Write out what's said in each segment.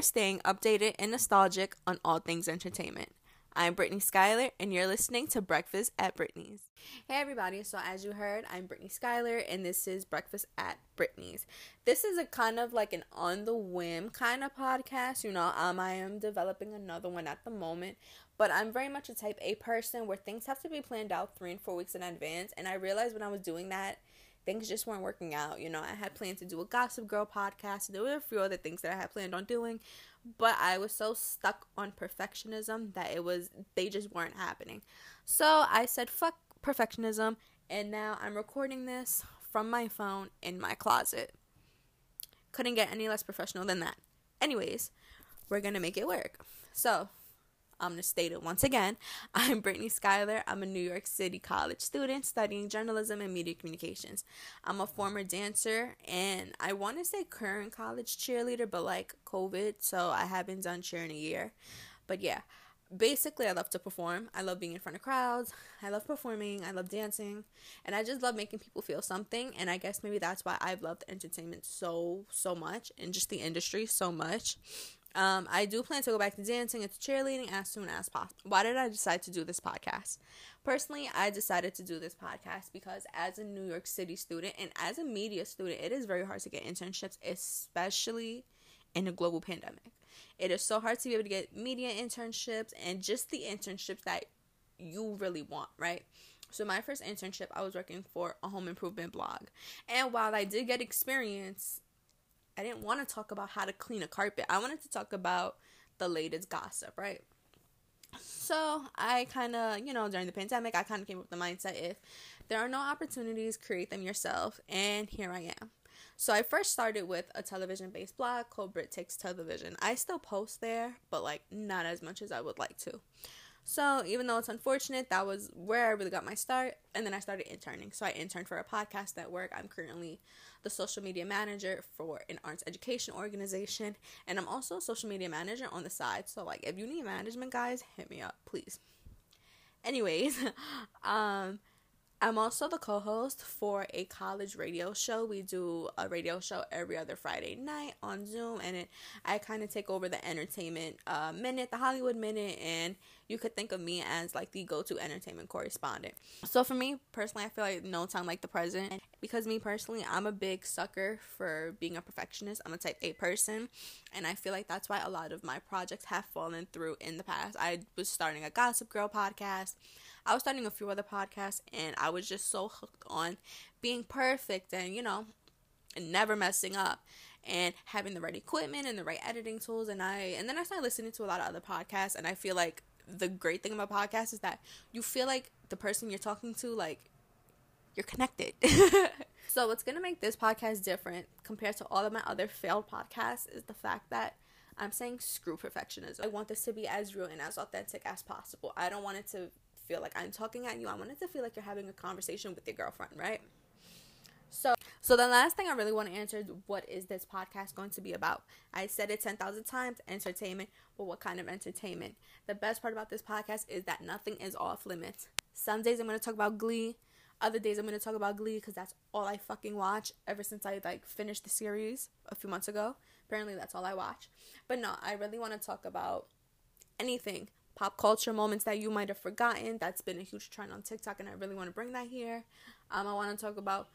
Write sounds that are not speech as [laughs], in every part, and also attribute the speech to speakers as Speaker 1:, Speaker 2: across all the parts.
Speaker 1: are staying updated and nostalgic on all things entertainment. I'm Brittany Schuyler, and you're listening to Breakfast at Brittany's. Hey, everybody. So, as you heard, I'm Brittany Schuyler, and this is Breakfast at Brittany's. This is a kind of like an on the whim kind of podcast. You know, um, I am developing another one at the moment, but I'm very much a type A person where things have to be planned out three and four weeks in advance. And I realized when I was doing that, things just weren't working out. You know, I had planned to do a Gossip Girl podcast. There were a few other things that I had planned on doing, but I was so stuck on perfectionism that it was they just weren't happening. So I said fuck perfectionism, and now I'm recording this from my phone in my closet. Couldn't get any less professional than that. Anyways, we're gonna make it work. So I'm going to state it once again. [laughs] I'm Brittany Schuyler. I'm a New York City college student studying journalism and media communications. I'm a former dancer and I want to say current college cheerleader, but like COVID, so I haven't done cheer in a year. But yeah, basically, I love to perform. I love being in front of crowds. I love performing. I love dancing. And I just love making people feel something. And I guess maybe that's why I've loved entertainment so, so much and just the industry so much. Um, I do plan to go back to dancing and to cheerleading as soon as possible. Why did I decide to do this podcast? Personally, I decided to do this podcast because as a New York City student and as a media student, it is very hard to get internships, especially in a global pandemic. It is so hard to be able to get media internships and just the internships that you really want, right? So my first internship, I was working for a home improvement blog. And while I did get experience I didn't want to talk about how to clean a carpet. I wanted to talk about the latest gossip, right? So I kind of, you know, during the pandemic, I kind of came up with the mindset if there are no opportunities, create them yourself. And here I am. So I first started with a television based blog called Brit Takes Television. I still post there, but like not as much as I would like to. So even though it's unfortunate, that was where I really got my start. And then I started interning. So I interned for a podcast network. I'm currently the social media manager for an arts education organization. And I'm also a social media manager on the side. So like if you need management guys, hit me up, please. Anyways, [laughs] um I'm also the co host for a college radio show. We do a radio show every other Friday night on Zoom, and it, I kind of take over the entertainment uh, minute, the Hollywood minute, and you could think of me as like the go to entertainment correspondent. So for me personally, I feel like no time like the present because me personally, I'm a big sucker for being a perfectionist. I'm a type A person, and I feel like that's why a lot of my projects have fallen through in the past. I was starting a Gossip Girl podcast. I was starting a few other podcasts and I was just so hooked on being perfect and, you know, never messing up and having the right equipment and the right editing tools and I and then I started listening to a lot of other podcasts and I feel like the great thing about podcasts is that you feel like the person you're talking to like you're connected. [laughs] so what's going to make this podcast different compared to all of my other failed podcasts is the fact that I'm saying screw perfectionism. I want this to be as real and as authentic as possible. I don't want it to feel like I'm talking at you. I want it to feel like you're having a conversation with your girlfriend, right? So, so the last thing I really want to answer is what is this podcast going to be about? I said it 10,000 times, entertainment, but what kind of entertainment? The best part about this podcast is that nothing is off limits. Some days I'm going to talk about Glee. Other days I'm going to talk about Glee because that's all I fucking watch ever since I like finished the series a few months ago. Apparently that's all I watch. But no, I really want to talk about anything pop culture moments that you might have forgotten. That's been a huge trend on TikTok, and I really want to bring that here. Um, I want to talk about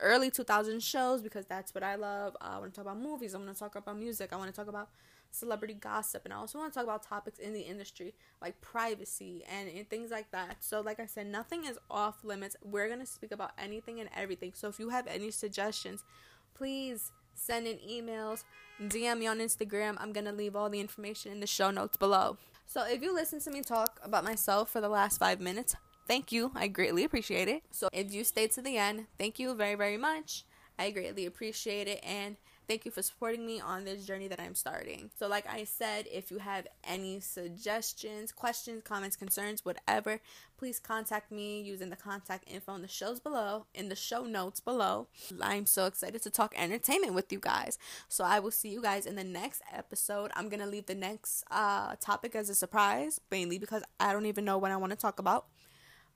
Speaker 1: early 2000 shows because that's what I love. Uh, I want to talk about movies. I want to talk about music. I want to talk about celebrity gossip, and I also want to talk about topics in the industry like privacy and, and things like that. So, like I said, nothing is off limits. We're gonna speak about anything and everything. So, if you have any suggestions, please send in emails, DM me on Instagram. I'm gonna leave all the information in the show notes below. So if you listen to me talk about myself for the last five minutes, thank you. I greatly appreciate it. So if you stayed to the end, thank you very, very much. I greatly appreciate it. And Thank you for supporting me on this journey that I'm starting. So, like I said, if you have any suggestions, questions, comments, concerns, whatever, please contact me using the contact info in the shows below, in the show notes below. I'm so excited to talk entertainment with you guys. So, I will see you guys in the next episode. I'm going to leave the next uh, topic as a surprise, mainly because I don't even know what I want to talk about.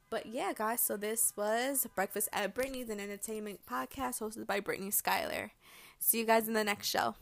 Speaker 1: But yeah, guys, so this was Breakfast at Brittany's, an entertainment podcast hosted by Brittany Schuyler. See you guys in the next show.